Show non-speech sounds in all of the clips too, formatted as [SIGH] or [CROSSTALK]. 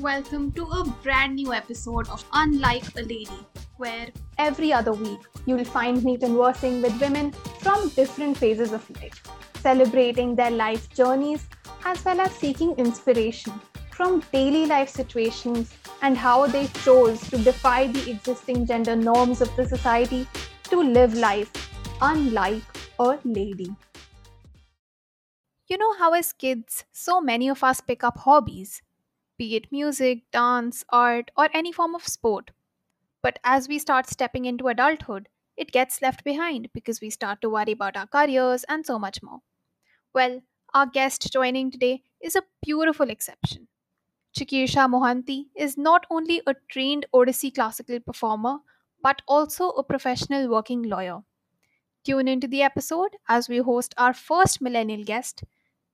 Welcome to a brand new episode of Unlike a Lady, where every other week you'll find me conversing with women from different phases of life, celebrating their life journeys as well as seeking inspiration from daily life situations and how they chose to defy the existing gender norms of the society to live life unlike a lady. You know how, as kids, so many of us pick up hobbies, be it music, dance, art, or any form of sport. But as we start stepping into adulthood, it gets left behind because we start to worry about our careers and so much more. Well, our guest joining today is a beautiful exception. Chikisha Mohanty is not only a trained Odissi classical performer, but also a professional working lawyer. Tune into the episode as we host our first millennial guest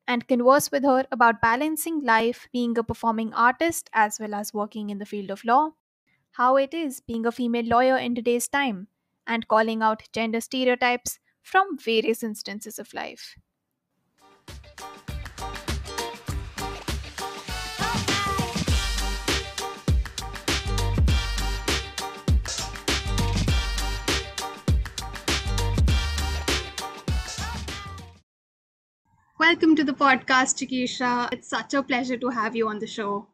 and converse with her about balancing life being a performing artist as well as working in the field of law, how it is being a female lawyer in today's time, and calling out gender stereotypes from various instances of life. Welcome to the podcast, Chikisha. It's such a pleasure to have you on the show.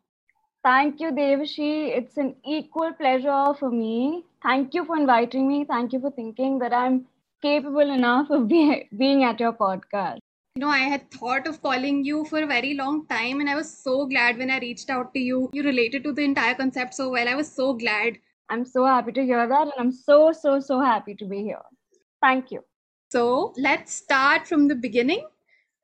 Thank you, Devashi. It's an equal pleasure for me. Thank you for inviting me. Thank you for thinking that I'm capable enough of be- being at your podcast. You know, I had thought of calling you for a very long time, and I was so glad when I reached out to you. You related to the entire concept so well. I was so glad. I'm so happy to hear that, and I'm so, so, so happy to be here. Thank you. So, let's start from the beginning.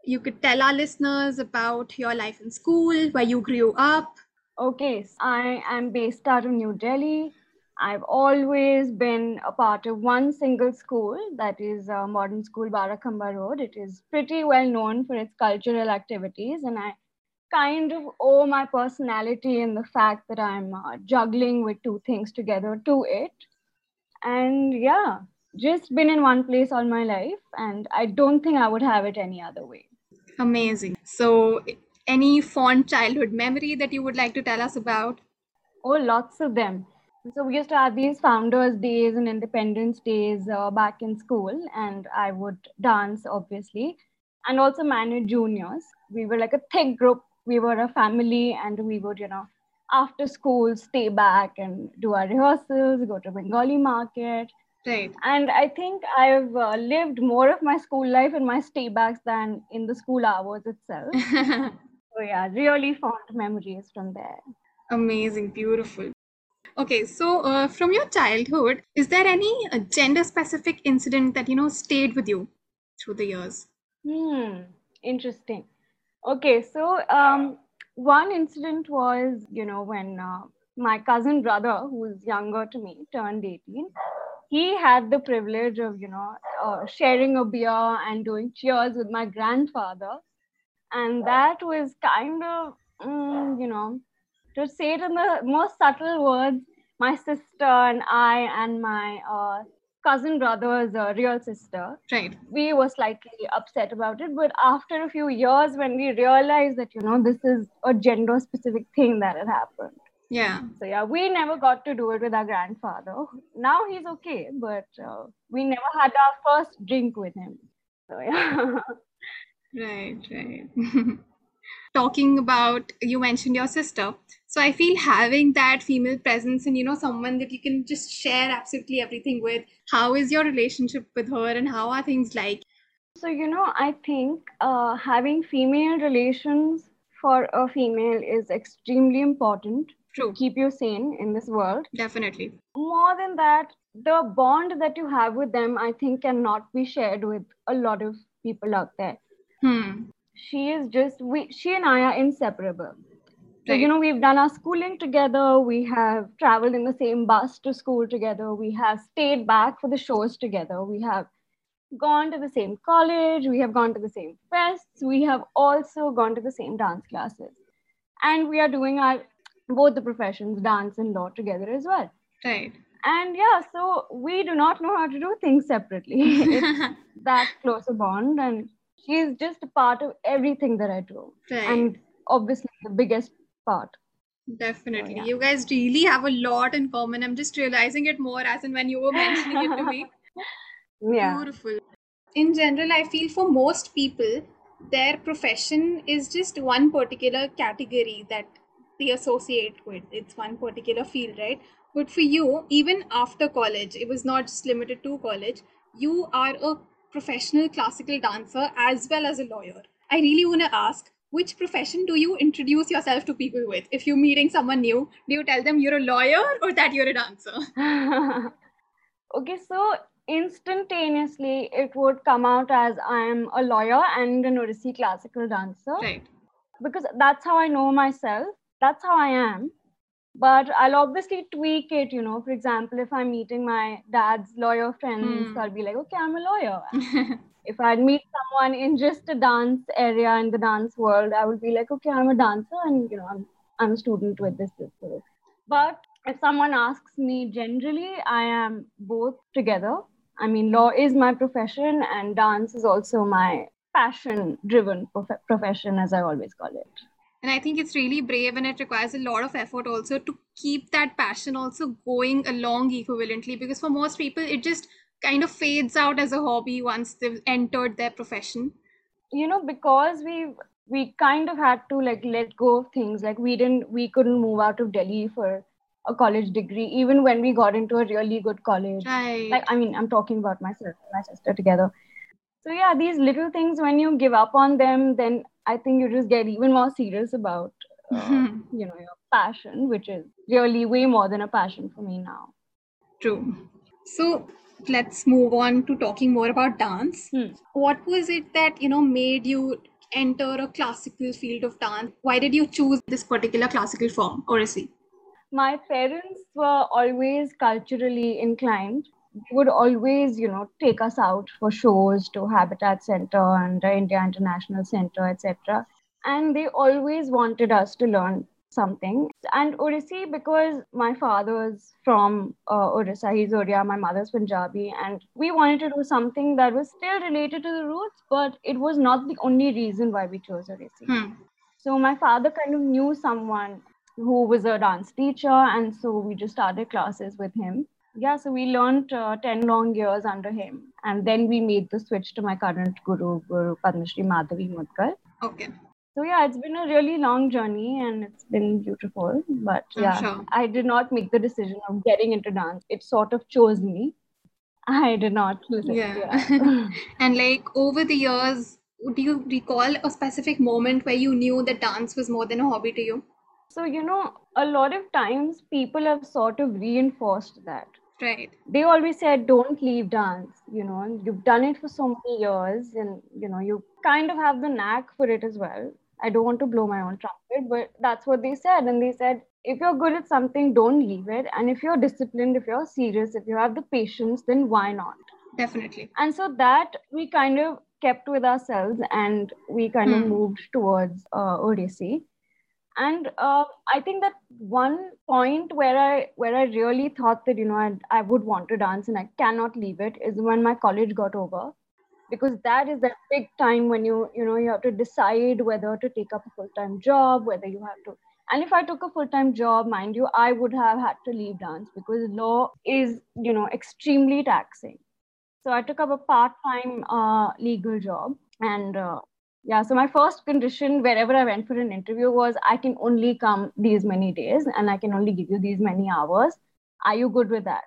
You could tell our listeners about your life in school, where you grew up. Okay, so I am based out of New Delhi. I've always been a part of one single school, that is uh, Modern School Barakhamba Road. It is pretty well known for its cultural activities, and I kind of owe my personality in the fact that I'm uh, juggling with two things together to it. And yeah, just been in one place all my life, and I don't think I would have it any other way. Amazing. So, any fond childhood memory that you would like to tell us about? Oh, lots of them. So we used to have these founders days and independence days uh, back in school, and I would dance, obviously, and also manage juniors. We were like a thick group. We were a family, and we would, you know, after school, stay back and do our rehearsals, go to Bengali market. Right. And I think I've uh, lived more of my school life in my staybacks than in the school hours itself. [LAUGHS] so yeah, really fond memories from there. Amazing, beautiful. Okay, so uh, from your childhood, is there any uh, gender-specific incident that you know stayed with you through the years? Hmm, interesting. Okay, so um, one incident was, you know, when uh, my cousin brother, who's younger to me, turned 18. He had the privilege of, you know, uh, sharing a beer and doing cheers with my grandfather. And that was kind of, mm, you know, to say it in the most subtle words, my sister and I and my uh, cousin brother's uh, real sister, Right. we were slightly upset about it. But after a few years, when we realized that, you know, this is a gender specific thing that had happened. Yeah. So, yeah, we never got to do it with our grandfather. Now he's okay, but uh, we never had our first drink with him. So, yeah. Right, right. [LAUGHS] Talking about, you mentioned your sister. So I feel having that female presence and, you know, someone that you can just share absolutely everything with. How is your relationship with her and how are things like? So, you know, I think uh, having female relations for a female is extremely important True. keep you sane in this world. Definitely. More than that, the bond that you have with them, I think, cannot be shared with a lot of people out there. Hmm. She is just, we, she and I are inseparable. So, you know, we've done our schooling together. We have traveled in the same bus to school together. We have stayed back for the shows together. We have gone to the same college. We have gone to the same fests. We have also gone to the same dance classes. And we are doing our both the professions, dance and law, together as well. Right. And yeah, so we do not know how to do things separately. [LAUGHS] it's that close a bond. And she's just a part of everything that I do. Right. And obviously, the biggest part. Definitely. yeah. You guys really have a lot in common. I'm just realizing it more as in when you were mentioning it to me. [LAUGHS] yeah. Beautiful. In general, I feel for most people, their profession is just one particular category that they associate with. It's one particular field, right? But for you, even after college, it was not just limited to college, you are a professional classical dancer as well as a lawyer. I really want to ask which profession do you introduce yourself to people with? If you're meeting someone new, do you tell them you're a lawyer or that you're a dancer? [LAUGHS] okay, so instantaneously it would come out as I am a lawyer and an Odissi classical dancer Right. because that's how I know myself. That's how I am. But I'll obviously tweak it, you know. For example, if I'm meeting my dad's lawyer friends, Hmm. I'll be like, okay, I'm a lawyer. [LAUGHS] if I'd meet someone in just a dance area in the dance world, I would be like, okay, I'm a dancer and you know, I'm I'm a student with this, this, this. But if someone asks me generally, I am both together. I mean, law is my profession and dance is also my passion driven prof- profession, as I always call it. And I think it's really brave and it requires a lot of effort also to keep that passion also going along equivalently because for most people it just kind of fades out as a hobby once they've entered their profession. you know because we we kind of had to like let go of things like we didn't we couldn't move out of delhi for a college degree even when we got into a really good college Right. like i mean i'm talking about myself and my sister together so yeah these little things when you give up on them then i think you just get even more serious about uh, you know your passion which is really way more than a passion for me now True. So let's move on to talking more about dance. Hmm. What was it that, you know, made you enter a classical field of dance? Why did you choose this particular classical form, Odissi? my parents were always culturally inclined they would always you know take us out for shows to habitat center and the india international center etc and they always wanted us to learn something and odissi because my father's from uh, odisha he's odia my mother's punjabi and we wanted to do something that was still related to the roots but it was not the only reason why we chose odissi Hmm. so my father kind of knew someone who was a dance teacher, and so we just started classes with him. Yeah, so we learned uh, 10 long years under him. And then we made the switch to my current guru, Guru Padmashri Madhavi Mudgal. Okay. So yeah, it's been a really long journey and it's been beautiful. But I'm yeah, sure. I did not make the decision of getting into dance. It sort of chose me. [LAUGHS] I did not listen. Yeah. [LAUGHS] [LAUGHS] and like over the years, do you recall a specific moment where you knew that dance was more than a hobby to you? So, you know, a lot of times people have sort of reinforced that. Right. They always said, don't leave dance. You know, and you've done it for so many years and, you know, you kind of have the knack for it as well. I don't want to blow my own trumpet, but that's what they said. And they said, if you're good at something, don't leave it. And if you're disciplined, if you're serious, if you have the patience, then why not? Definitely. And so that we kind of kept with ourselves and we kind of Hmm. moved towards uh, Odissi. And uh, I think that one point where I where I really thought that you know I, I would want to dance and I cannot leave it is when my college got over, because that is that big time when you you know you have to decide whether to take up a full time job, whether you have to. And if I took a full time job, mind you, I would have had to leave dance because law is you know extremely taxing. So I took up a part time uh, legal job and. Uh, yeah, so my first condition wherever I went for an interview was I can only come these many days and I can only give you these many hours. Are you good with that?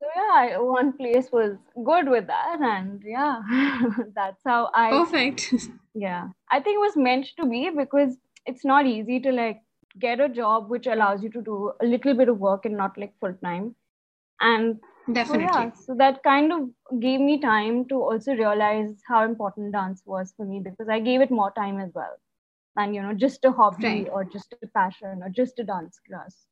So yeah, I, one place was good with that, and yeah, [LAUGHS] that's how I Perfect. yeah. I think it was meant to be because it's not easy to like get a job which allows you to do a little bit of work and not like full time. And so Definitely. yeah, so that kind of gave me time to also realize how important dance was for me because I gave it more time as well. And you know, just a hobby Right. or just a passion or just a dance class.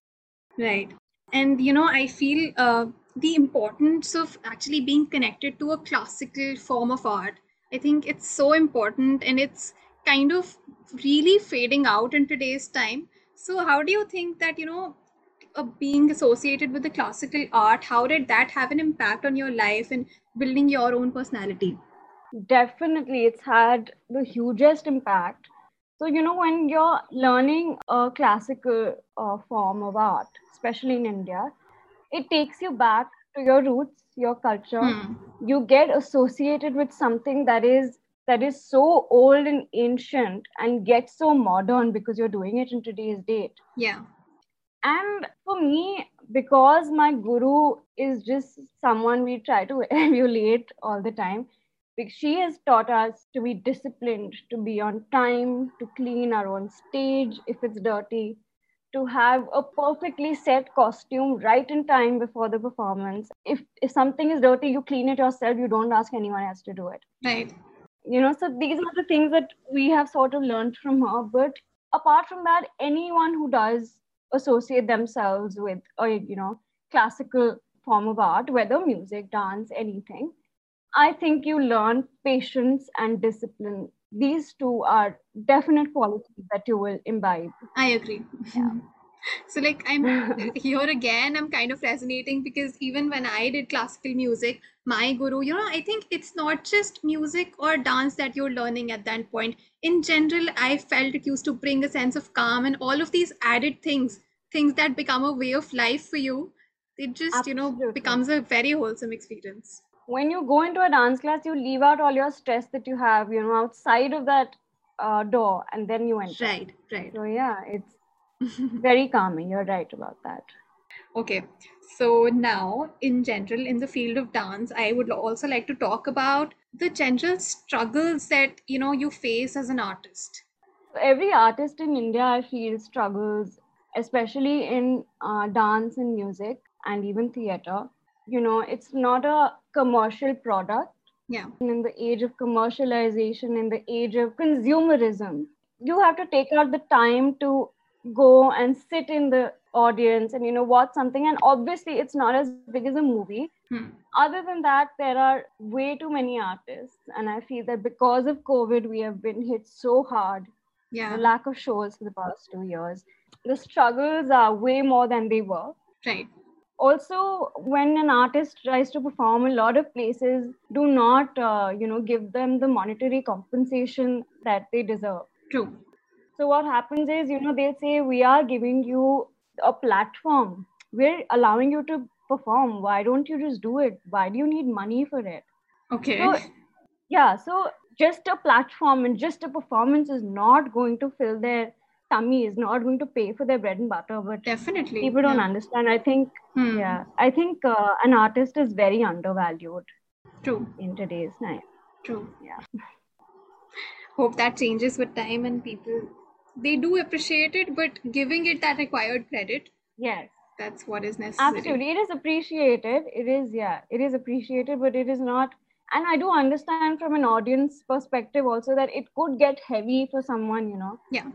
Right. And you know, I feel uh, the importance of actually being connected to a classical form of art. I think it's so important and it's kind of really fading out in today's time. So, how do you think that, you know, uh, being associated with the classical art, how did that have an impact on your life and building your own personality? Definitely, it's had the hugest impact. So, you know, when you're learning a classical uh, form of art, especially in India, it takes you back to your roots, your culture. Hmm. You get associated with something that is that is so old and ancient and gets so modern because you're doing it in today's date. Yeah. And for me, because my guru is just someone we try to [LAUGHS] emulate all the time, she has taught us to be disciplined, to be on time, to clean our own stage if it's dirty, to have a perfectly set costume right in time before the performance. If if something is dirty, you clean it yourself. You don't ask anyone else to do it. Right. You know, so these are the things that we have sort of learned from her. But apart from that, anyone who does associate themselves with a you know classical form of art, whether music, dance, anything, I think you learn patience and discipline. These two are definite qualities that you will imbibe. I agree. Yeah. [LAUGHS] So like I'm [LAUGHS] here again, I'm kind of resonating because even when I did classical music, my guru, you know, I think it's not just music or dance that you're learning at that point. In general, I felt it used to bring a sense of calm and all of these added things, things that become a way of life for you. It just, you know, becomes a very wholesome experience. When you go into a dance class, you leave out all your stress that you have, you know, outside of that uh, door, and then you enter. Right, right. So yeah, it's [LAUGHS] very calming. You're right about that. Okay, so now in general, in the field of dance, I would also like to talk about the general struggles that you know you face as an artist. every artist in India, I feel, struggles, especially in uh, dance and music and even theater. You know, it's not a commercial product. Yeah, And in the age of commercialization, in the age of consumerism, you have to take out the time to go and sit in the audience and, you know, watch something. And obviously, it's not as big as a movie. Hmm. Other than that, there are way too many artists. And I feel that because of COVID, we have been hit so hard yeah, the lack of shows for the past two years. The struggles are way more than they were. right. Also, when an artist tries to perform, a lot of places do not, uh, you know, give them the monetary compensation that they deserve. True. So what happens is, you know, they'll say, "We are giving you a platform. We're allowing you to perform. Why don't you just do it? Why do you need money for it?" Okay. So, yeah, so just a platform and just a performance is not going to fill their tummy, is not going to pay for their bread and butter. But Definitely. people don't yeah. understand. I think, Hmm. yeah, I think uh, an artist is very undervalued True. in today's time. True. Yeah. Hope that changes with time and people they do appreciate it, but giving it that required credit, Yes, that's what is necessary. absolutely. It is appreciated. It is, yeah, it is appreciated, but it is not. And I do understand from an audience perspective also that it could get heavy for someone, you know. Yeah.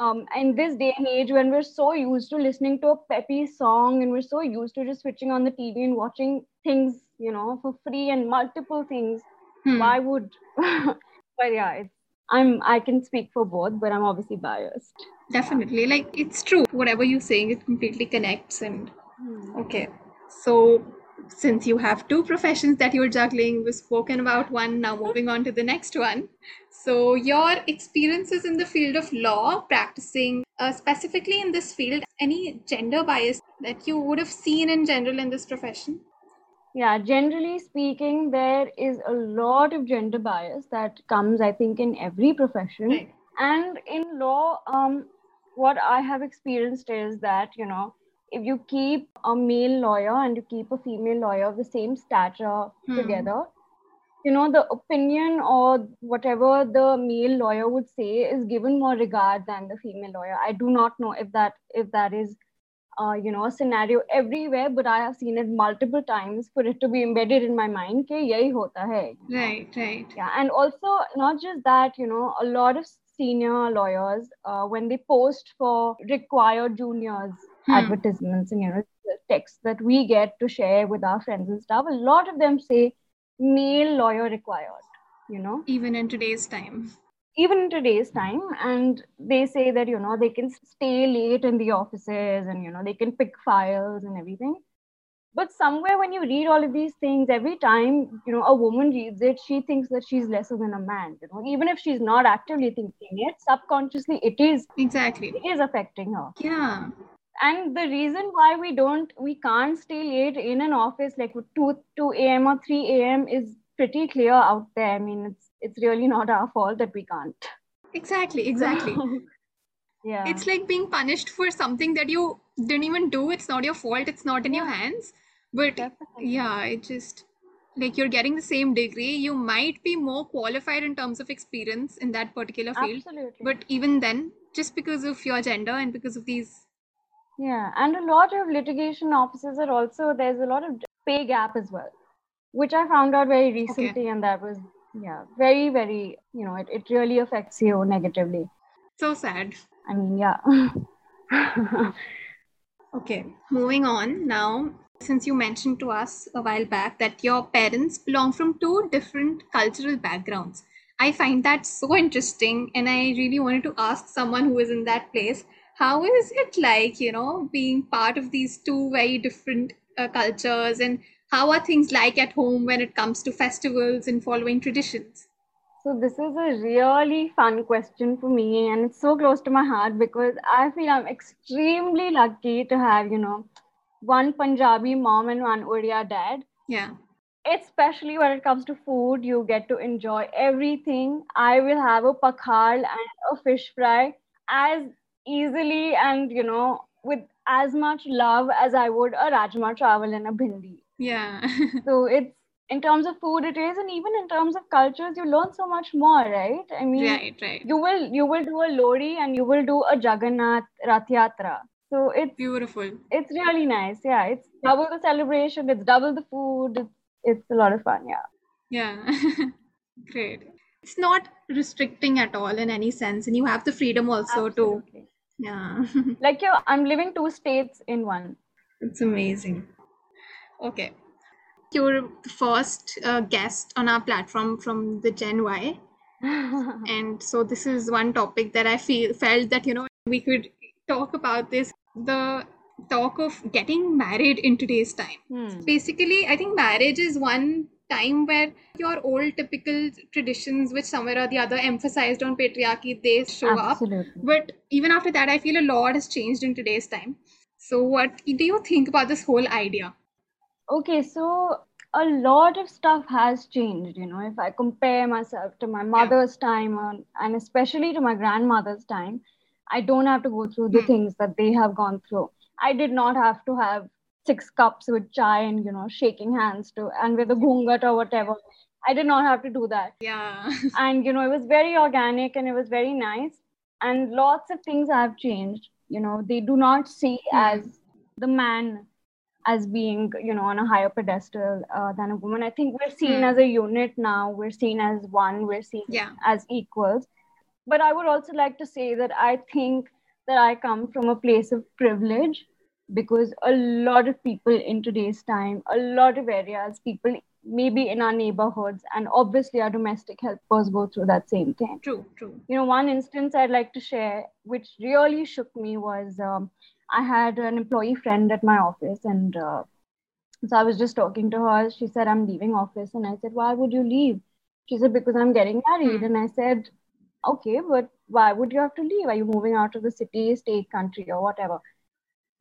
um, in this day and age when we're so used to listening to a peppy song and we're so used to just switching on the TV and watching things, you know, for free and multiple things, Hmm. why would? [LAUGHS] but yeah, it's, I'm I can speak for both, but I'm obviously biased. Definitely. Like it's true. Whatever you're saying, it completely connects and Hmm. Okay, so since you have two professions that you're juggling, we've spoken about one, now moving on to the next one. So, your experiences in the field of law, practicing uh, specifically in this field, any gender bias that you would have seen in general in this profession? Yeah, generally speaking, there is a lot of gender bias that comes, I think, in every profession. Right. And in law, um, what I have experienced is that, you know, if you keep a male lawyer and you keep a female lawyer of the same stature Hmm. together, you know, the opinion or whatever the male lawyer would say is given more regard than the female lawyer. I do not know if that if that is uh, you know, a scenario everywhere, but I have seen it multiple times for it to be embedded in my mind. Ke yahi hota hai. Right, right. Yeah, and also not just that, you know, a lot of senior lawyers, uh, when they post for required juniors Hmm. advertisements and you know texts that we get to share with our friends and stuff, a lot of them say male lawyer required. You know, Even in today's time. Even in today's time and they say that you know they can stay late in the offices and you know they can pick files and everything. But somewhere when you read all of these things every time you know a woman reads it she thinks that she's lesser than a man you know. Even if she's not actively thinking it subconsciously it is exactly. it is affecting her. Yeah. And the reason why we don't we can't stay late in an office like 2 2 a.m or 3 a.m is pretty clear out there. I mean it's it's really not our fault that we can't. Exactly exactly. [LAUGHS] Yeah. It's like being punished for something that you didn't even do. It's not your fault. It's not in your hands. But Definitely. yeah it just like you're getting the same degree. You might be more qualified in terms of experience in that particular field. Absolutely. But even then just because of your gender and because of these Yeah, and a lot of litigation offices are also there's a lot of pay gap as well, which I found out very recently, and that was yeah very very you know it, it really affects you negatively. so sad I mean yeah. [LAUGHS] okay moving on now since you mentioned to us a while back that your parents belong from two different cultural backgrounds i find that so interesting and i really wanted to ask someone who is in that place how is it like you know being part of these two very different uh, cultures and how are things like at home when it comes to festivals and following traditions So this is a really fun question for me, and it's so close to my heart because I feel I'm extremely lucky to have you know one Punjabi mom and one Odia dad. yeah especially when it comes to food, you get to enjoy everything. I will have a pakhal and a fish fry as easily and you know with as much love as I would a rajma chawal and a bhindi. Yeah So it's in terms of food it is, and even in terms of cultures, you learn so much more, right? I mean, right right you will you will do a Lohri and you will do a Jagannath Rath Yatra. So it's beautiful it's really nice. Yeah, it's double the celebration. It's double the food. It's it's a lot of fun. Yeah. Yeah, [LAUGHS] great. It's not restricting at all in any sense, and you have the freedom also to, yeah, [LAUGHS] Like you, I'm living two states in one. it's amazing. Okay, you're the first uh, guest on our platform from the Gen Y, [LAUGHS] and so this is one topic that I feel felt that you know we could talk about this. The talk of getting married in today's time. Hmm. basically i think marriage is one time where your old typical traditions which somewhere or the other emphasized on patriarchy they show up but even after that i feel a lot has changed in today's time so what do you think about this whole idea Okay, so a lot of stuff has changed. You know, if I compare myself to my mother's time on, and especially to my grandmother's time, I don't have to go through the Hmm. things that they have gone through. I did not have to have six cups with chai and you know shaking hands to and with a ghungat or whatever. I did not have to do that. yeah [LAUGHS] and you know it was very organic and it was very nice and lots of things have changed you know they do not see Hmm. as the man as being you know on a higher pedestal uh, than a woman. I think we're seen Hmm. as a unit now. We're seen as one. We're seen yeah. as equals. But i would also like to say that i think that i come from a place of privilege because a lot of people in today's time a lot of areas people maybe in our neighborhoods and obviously our domestic helpers go through that same thing. True true. You know one instance i'd like to share which really shook me was um, i had an employee friend at my office and uh, so i was just talking to her. She said i'm leaving office. And i said why would you leave? She said because i'm getting married. Hmm. and i said okay but why would you have to leave? Are you moving out of the city state country or whatever?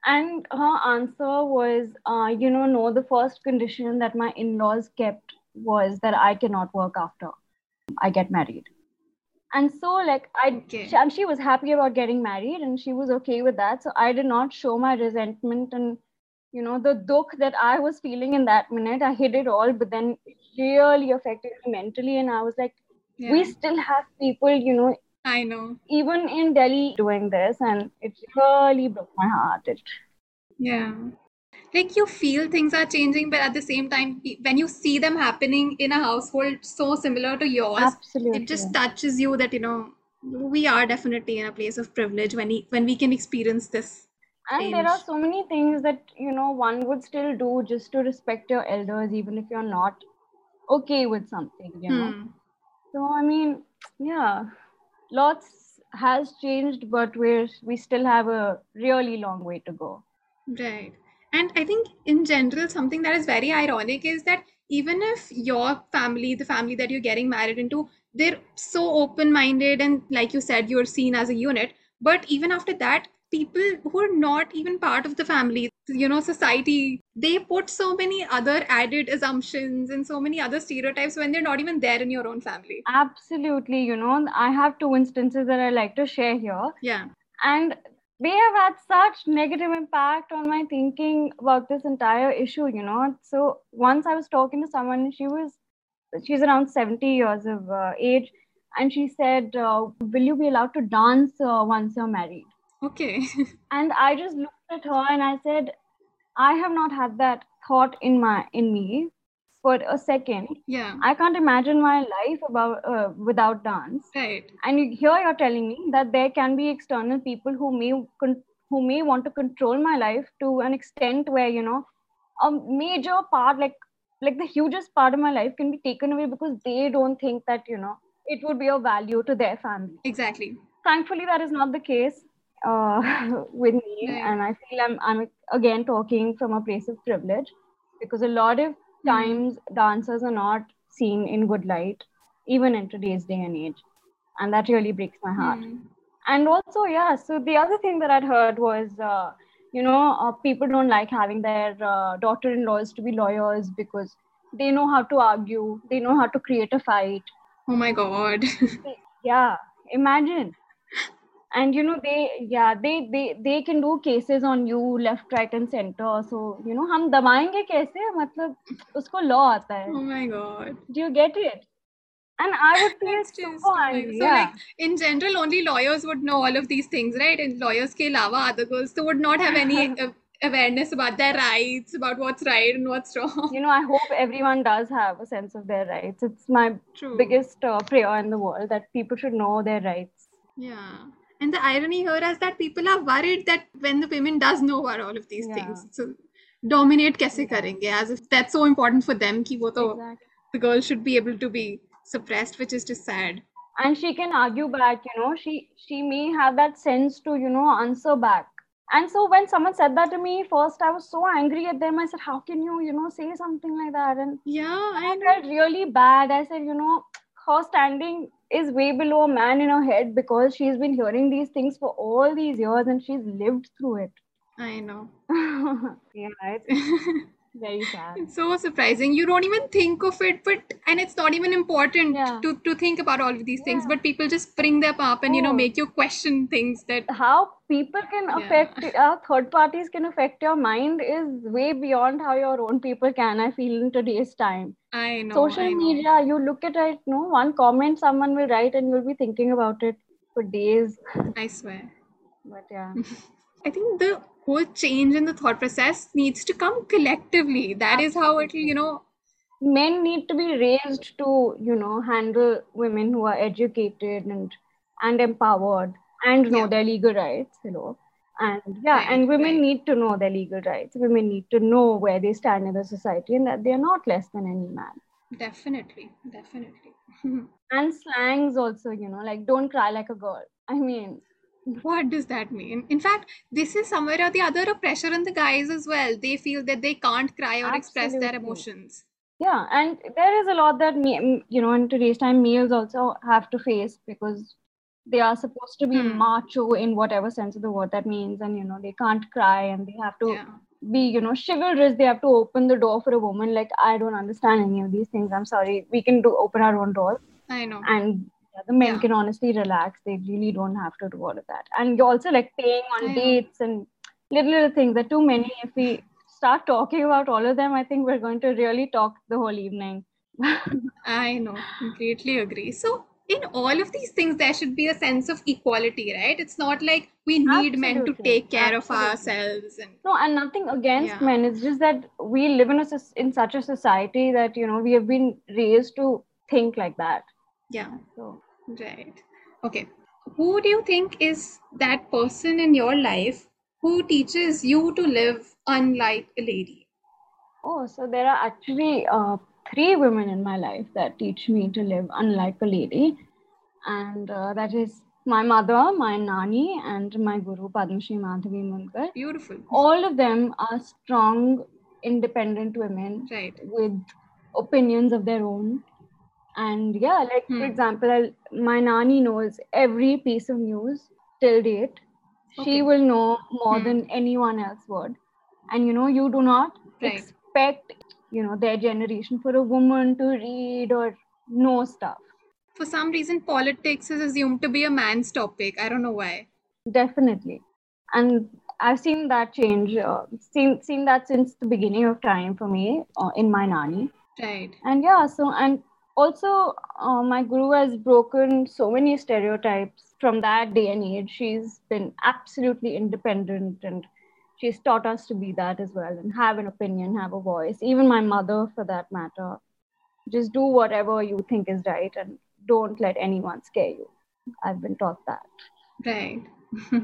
And her answer was uh, you know no the first condition that my in-laws kept was that i cannot work after i get married and so like i Okay. and she was happy about getting married and she was okay with that. So i did not show my resentment and you know the dukh that i was feeling in that minute i hid it all but then it really affected me mentally and i was like yeah. we still have people you know i know. even in delhi doing this and it really broke my heart. It yeah like you feel things are changing but at the same time when you see them happening in a household so similar to yours absolutely it just touches you that you know we are definitely in a place of privilege when we, when we can experience this and there are so many things that you know one would still do just to respect your elders even if you're not okay with something you know Hmm. so i mean yeah lots has changed but we're we still have a really long way to go Right. And I think in general, something that is very ironic is that even if your family, the family that you're getting married into, they're so open-minded and like you said, you're seen as a unit. But even after that, people who are not even part of the family, you know, society, they put so many other added assumptions and so many other stereotypes when they're not even there in your own family. Absolutely. You know, I have two instances that I like to share here. Yeah. And they have had such negative impact on my thinking about this entire issue, you know. So once I was talking to someone, she was, she's around 70 years of uh, age. And she said, uh, Will you be allowed to dance uh, once you're married? Okay. [LAUGHS] and i just looked at her and i said i have not had that thought in my in me for a second yeah. i can't imagine my life about uh, without dance Right. and here you're telling me that there can be external people who may con- who may want to control my life to an extent where you know a major part like like the hugest part of my life can be taken away because they don't think that you know it would be of value to their family Exactly. thankfully that is not the case uh, [LAUGHS] with me and i feel i'm i'm again talking from a place of privilege because a lot of. Times dancers are not seen in good light even in today's day and age. And that really breaks my heart. Hmm. and also yeah so the other thing that i'd heard was uh, you know uh, people don't like having their uh, daughter-in-laws to be lawyers because they know how to argue they know how to create a fight. Oh my God. [LAUGHS] yeah imagine and you know they yeah they they they can do cases on you left right and center so you know हम दबाएंगे कैसे मतलब उसको law आता है Oh my God. do you get it and I would [LAUGHS] feel That's just, super oh my- angry so yeah like in general, only lawyers would know all of these things, right? And lawyers ke alawa other girls so would not have any uh, [LAUGHS] awareness about their rights, about what's right and what's wrong. you know I hope everyone does have a sense of their rights it's my True. biggest uh, prayer in the world that people should know their rights Yeah. And the irony here is that people are worried that when the women does know about all of these yeah. things, so dominate kaise yeah. karenge, as if that's so important for them ki wo to, exactly. the girl should be able to be suppressed, which is just sad. And she can argue back, you know, she she may have that sense to, you know, answer back. And so when someone said that to me first, I was so angry at them. I said, How can you, you know, say something like that? And yeah, I, I felt really bad. I said, you know, her standing is way below a man in her head because she's been hearing these things for all these years and she's lived through it I know. [LAUGHS] yeah it's [LAUGHS] very sad It's so surprising. You don't even think of it, but and it's not even important Yeah. to to think about all of these things. But people just bring them up and you know Oh. make you question things that how people can Yeah. affect how third parties can affect your mind is way beyond how your own people can i feel in today's time I know. social I know. media you look at it no one comment someone will write and you'll be thinking about it for days I swear. but yeah [LAUGHS] I think the whole change in the thought process needs to come collectively. That is how it you know, men need to be raised to you know handle women who are educated and and empowered and know Yeah. their legal rights you know and yeah Right, and women right. need to know their legal rights women need to know where they stand in the society and that they are not less than any man definitely, definitely. [LAUGHS] and slangs also you know like don't cry like a girl i mean What does that mean? In fact, this is somewhere or the other a pressure on the guys as well. They feel that they can't cry or express their emotions. yeah and there is a lot that me you know in today's time males also have to face because they are supposed to be Hmm. macho in whatever sense of the word that means and you know they can't cry and they have to Yeah. be you know chivalrous they have to open the door for a woman like i don't understand any of these things i'm sorry we can do open our own door I know. and yeah, the men Yeah. can honestly relax they really don't have to do all of that and you're also like paying on know. dates and little little things are too many if we start talking about all of them i think we're going to really talk the whole evening [LAUGHS] I know, completely agree. So, in all of these things, there should be a sense of equality, right? It's not like we need men to take care of ourselves. And no and nothing against Yeah. men it's just that we live in a in such a society that you know we have been raised to think like that yeah, so right. Okay. Who do you think is that person in your life who teaches you to live unlike a lady? Oh, so there are actually uh, three women in my life that teach me to live unlike a lady, and uh, that is my mother, my nani, and my guru Padmashri Madhavi Mudgal. Beautiful. All of them are strong, independent women Right. with opinions of their own. And yeah, like Hmm. for example, I'll, my nani knows every piece of news till date. Okay. She will know more Hmm. than anyone else would. And you know, you do not Right. expect, you know, their generation for a woman to read or know stuff. For some reason, politics is assumed to be a man's topic. I don't know why. Definitely. And I've seen that change, uh, seen, seen that since the beginning of time for me uh, in my nani. Right. And yeah, so, and also uh, my guru has broken so many stereotypes from that day and age. She's been absolutely independent and she's taught us to be that as well and have an opinion, have a voice. Even my mother, for that matter. Just do whatever you think is right and don't let anyone scare you. I've been taught that. Right. [LAUGHS]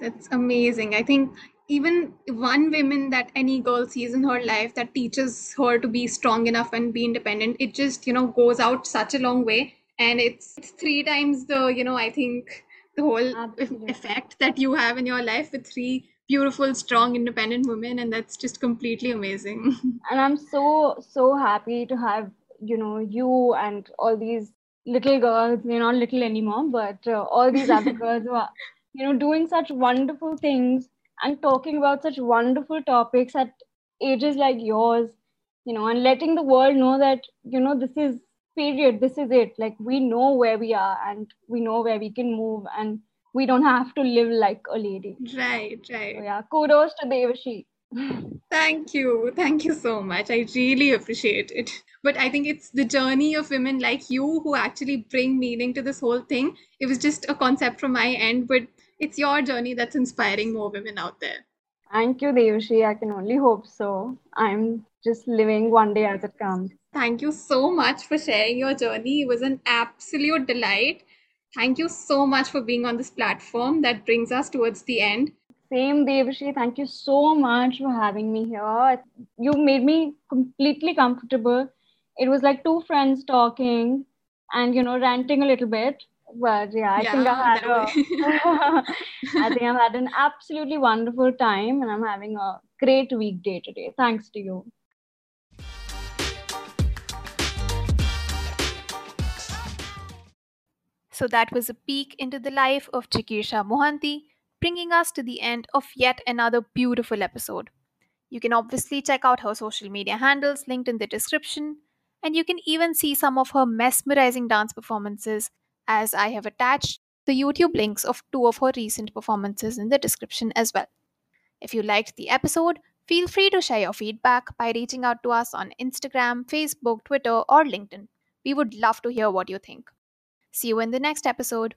That's amazing. I think even one woman that any girl sees in her life that teaches her to be strong enough and be independent, it just, you know, goes out such a long way. And it's, it's three times the, you know, I think the whole Absolutely. effect that you have in your life with three beautiful, strong, independent women. And that's just completely amazing. [LAUGHS] and i'm so so happy to have you know you and all these little girls they're not little anymore but uh, all these other [LAUGHS] girls who are you know doing such wonderful things and talking about such wonderful topics at ages like yours you know and letting the world know that you know this is period this is it like we know where we are and we know where we can move and we don't have to live like a lady Right, so right. yeah kudos to devashi Thank you. Thank you so much. I really appreciate it. But I think it's the journey of women like you who actually bring meaning to this whole thing. It was just a concept from my end, but it's your journey that's inspiring more women out there. Thank you, Devashi. I can only hope so. I'm just living one day as it comes. Thank you so much for sharing your journey. It was an absolute delight. Thank you so much for being on this platform that brings us towards the end. Same, Devashi. Thank you so much for having me here. You made me completely comfortable. It was like two friends talking and, you know, ranting a little bit. But yeah, I think I've had a, [LAUGHS] I think I've had an absolutely wonderful time and I'm having a great weekday today. Thanks to you. So that was a peek into the life of Chikisha Mohanty, bringing us to the end of yet another beautiful episode. You can obviously check out her social media handles linked in the description, and you can even see some of her mesmerizing dance performances as I have attached the YouTube links of two of her recent performances in the description as well. If you liked the episode, feel free to share your feedback by reaching out to us on Instagram, Facebook, Twitter, or LinkedIn. We would love to hear what you think. See you in the next episode.